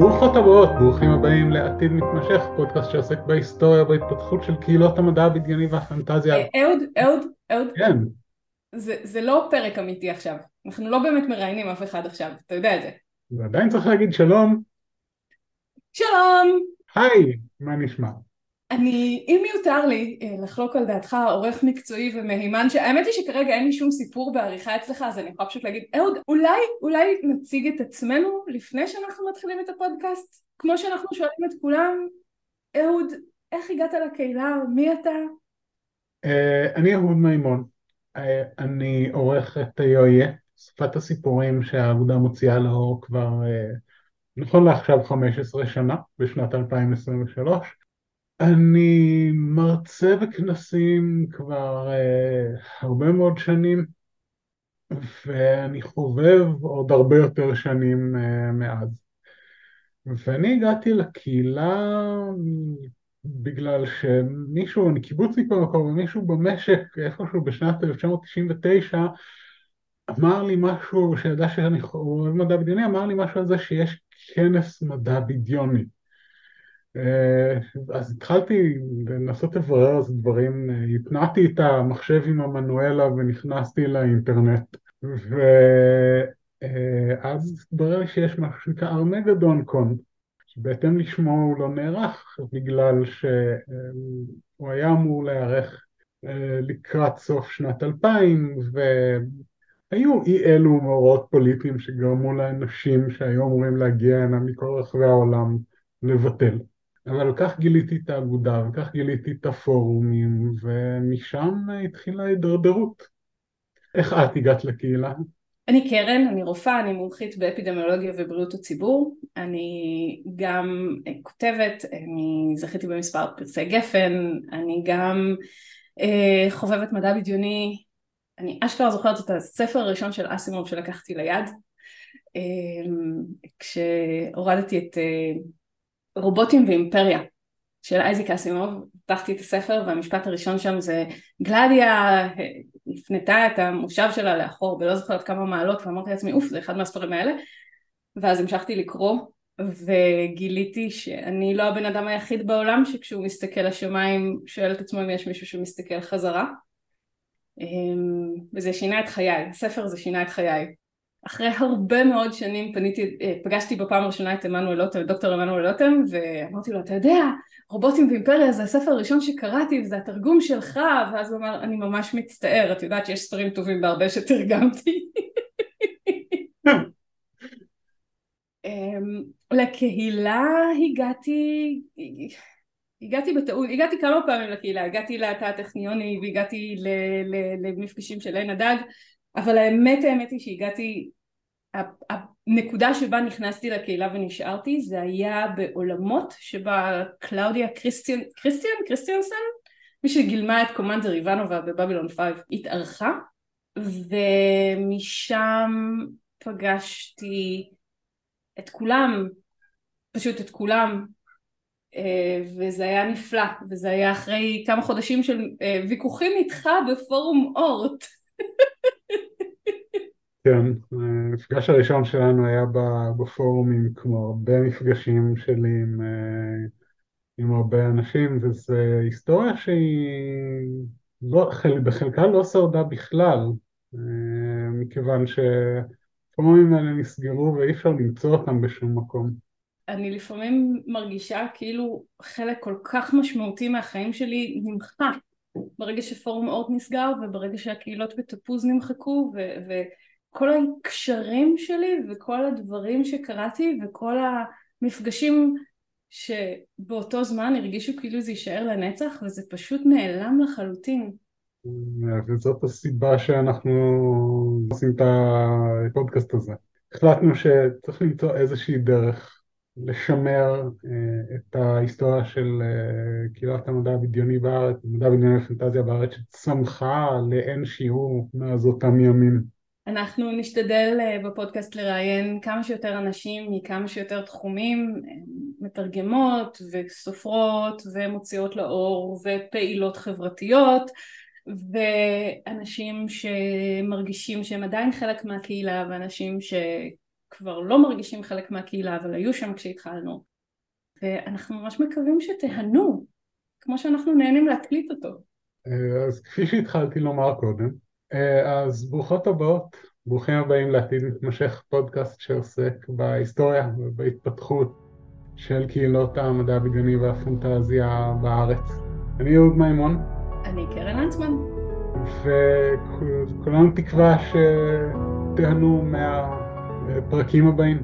ברוכות הבאות, ברוכים הבאים לעתיד מתמשך, פודקאסט שעוסק בהיסטוריה, בהתפתחות של קהילות המדע הבדיוני והפנטזיה. אה, אהוד, אהוד, אהוד, כן, זה, זה לא פרק אמיתי עכשיו. אנחנו לא באמת מראיינים אף אחד עכשיו, אתה יודע את זה. ועדיין צריך להגיד שלום, שלום! היי, מה נשמע? אני, אם יותר לי אה, לחלוק על דעתך, עורך מקצועי ומהימן, שהאמת היא שכרגע אין לי שום סיפור בעריכה אצלך, אז אני יכולה פשוט להגיד, אהוד, אולי, אולי נציג את עצמנו לפני שאנחנו מתחילים את הפודקאסט? כמו שאנחנו שואלים את כולם, אהוד, איך הגעת לקהילה? מי אתה? אה, אני אהוד מימון, אה, אני עורך את יויה, שפת הסיפורים שהאגודה מוציאה לאור כבר, נכון לעכשיו 15 שנה, בשנת 2023. אני מרצה בכנסים כבר uh, הרבה מאוד שנים, ואני חובב עוד הרבה יותר שנים uh, מאז. ואני הגעתי לקהילה בגלל שמישהו, אני קיבוצניק במקום, ומישהו במשק איפשהו בשנת 1999 אמר לי משהו, שידע שאני אוהב מדע בדיוני, אמר לי משהו על זה שיש כנס מדע בדיוני. אה, אז התחלתי לנסות לברר על זה דברים, אה, התנעתי את המחשב עם המנואלה ונכנסתי לאינטרנט ואז התברר לי שיש משהו שנקרא ארמגדון קון שבהתאם לשמו הוא לא נערך בגלל שהוא היה אמור להיערך אה, לקראת סוף שנת 2000 והיו אי אלו מאורעות פוליטיים שגרמו לאנשים שהיו אמורים להגיע הנה מכל רחבי העולם לבטל אבל כך גיליתי את האגודה וכך גיליתי את הפורומים ומשם התחילה ההידרדרות. איך את הגעת לקהילה? אני קרן, אני רופאה, אני מומחית באפידמיולוגיה ובריאות הציבור, אני גם כותבת, אני זכיתי במספר פרסי גפן, אני גם אה, חובבת מדע בדיוני, אני אשכרה זוכרת את הספר הראשון של אסימוב שלקחתי ליד, אה, כשהורדתי את אה, רובוטים ואימפריה של אייזיק אסימוב, פתחתי את הספר והמשפט הראשון שם זה גלדיה הפנתה את המושב שלה לאחור ולא זוכרת כמה מעלות ואמרתי לעצמי אוף זה אחד מהספרים האלה. ואז המשכתי לקרוא וגיליתי שאני לא הבן אדם היחיד בעולם שכשהוא מסתכל לשמיים שואל את עצמו אם יש מישהו שמסתכל חזרה. אמ, וזה שינה את חיי, הספר הזה שינה את חיי אחרי הרבה מאוד שנים פניתי, אה, פגשתי בפעם הראשונה את עמנואל לוטם, דוקטור עמנואל לוטם, ואמרתי לו, אתה יודע, רובוטים ואימפריה זה הספר הראשון שקראתי וזה התרגום שלך, ואז הוא אמר, אני ממש מצטער, את יודעת שיש ספרים טובים בהרבה שתרגמתי. אמ, לקהילה הגעתי, הגעתי בטעות, הגעתי כמה פעמים לקהילה, הגעתי לתא הטכניוני והגעתי למפגשים של עין הדג אבל האמת האמת היא שהגעתי, הנקודה שבה נכנסתי לקהילה ונשארתי זה היה בעולמות שבה קלאודיה קריסטיאן, קריסטיאן? קריסטיאנסון? מי שגילמה את קומנדר איוונובה בבבילון 5 התארחה ומשם פגשתי את כולם, פשוט את כולם אה, וזה היה נפלא וזה היה אחרי כמה חודשים של אה, ויכוחים איתך בפורום אורט כן, המפגש הראשון שלנו היה בפורומים, כמו הרבה מפגשים שלי עם, אה, עם הרבה אנשים, וזו היסטוריה שהיא לא, בחלקה לא שרדה בכלל, אה, מכיוון שהפורומים האלה נסגרו ואי אפשר למצוא אותם בשום מקום. אני לפעמים מרגישה כאילו חלק כל כך משמעותי מהחיים שלי נמחק ברגע שפורום אורט נסגר וברגע שהקהילות בתפוז נמחקו ו- כל הקשרים שלי וכל הדברים שקראתי וכל המפגשים שבאותו זמן הרגישו כאילו זה יישאר לנצח וזה פשוט נעלם לחלוטין. וזאת הסיבה שאנחנו עושים את הפודקאסט הזה. החלטנו שצריך למצוא איזושהי דרך לשמר אה, את ההיסטוריה של אה, קהילת המדע הבדיוני בארץ, המדע הבדיוני ופנטזיה בארץ שצמחה לאין שיעור מאז אותם ימים. אנחנו נשתדל אה, בפודקאסט לראיין כמה שיותר אנשים מכמה שיותר תחומים, אה, מתרגמות וסופרות ומוציאות לאור ופעילות חברתיות ואנשים שמרגישים שהם עדיין חלק מהקהילה ואנשים כבר לא מרגישים חלק מהקהילה אבל היו שם כשהתחלנו ואנחנו ממש מקווים שתהנו כמו שאנחנו נהנים להקליט אותו. אה, אז כפי שהתחלתי לומר קודם, אז ברוכות הבאות, ברוכים הבאים לעתיד מתמשך פודקאסט שעוסק בהיסטוריה ובהתפתחות של קהילות המדע הבדיוני והפנטזיה בארץ. אני אהוד מימון. אני קרן אנטמן. וכולנו תקווה שתיהנו מהפרקים הבאים.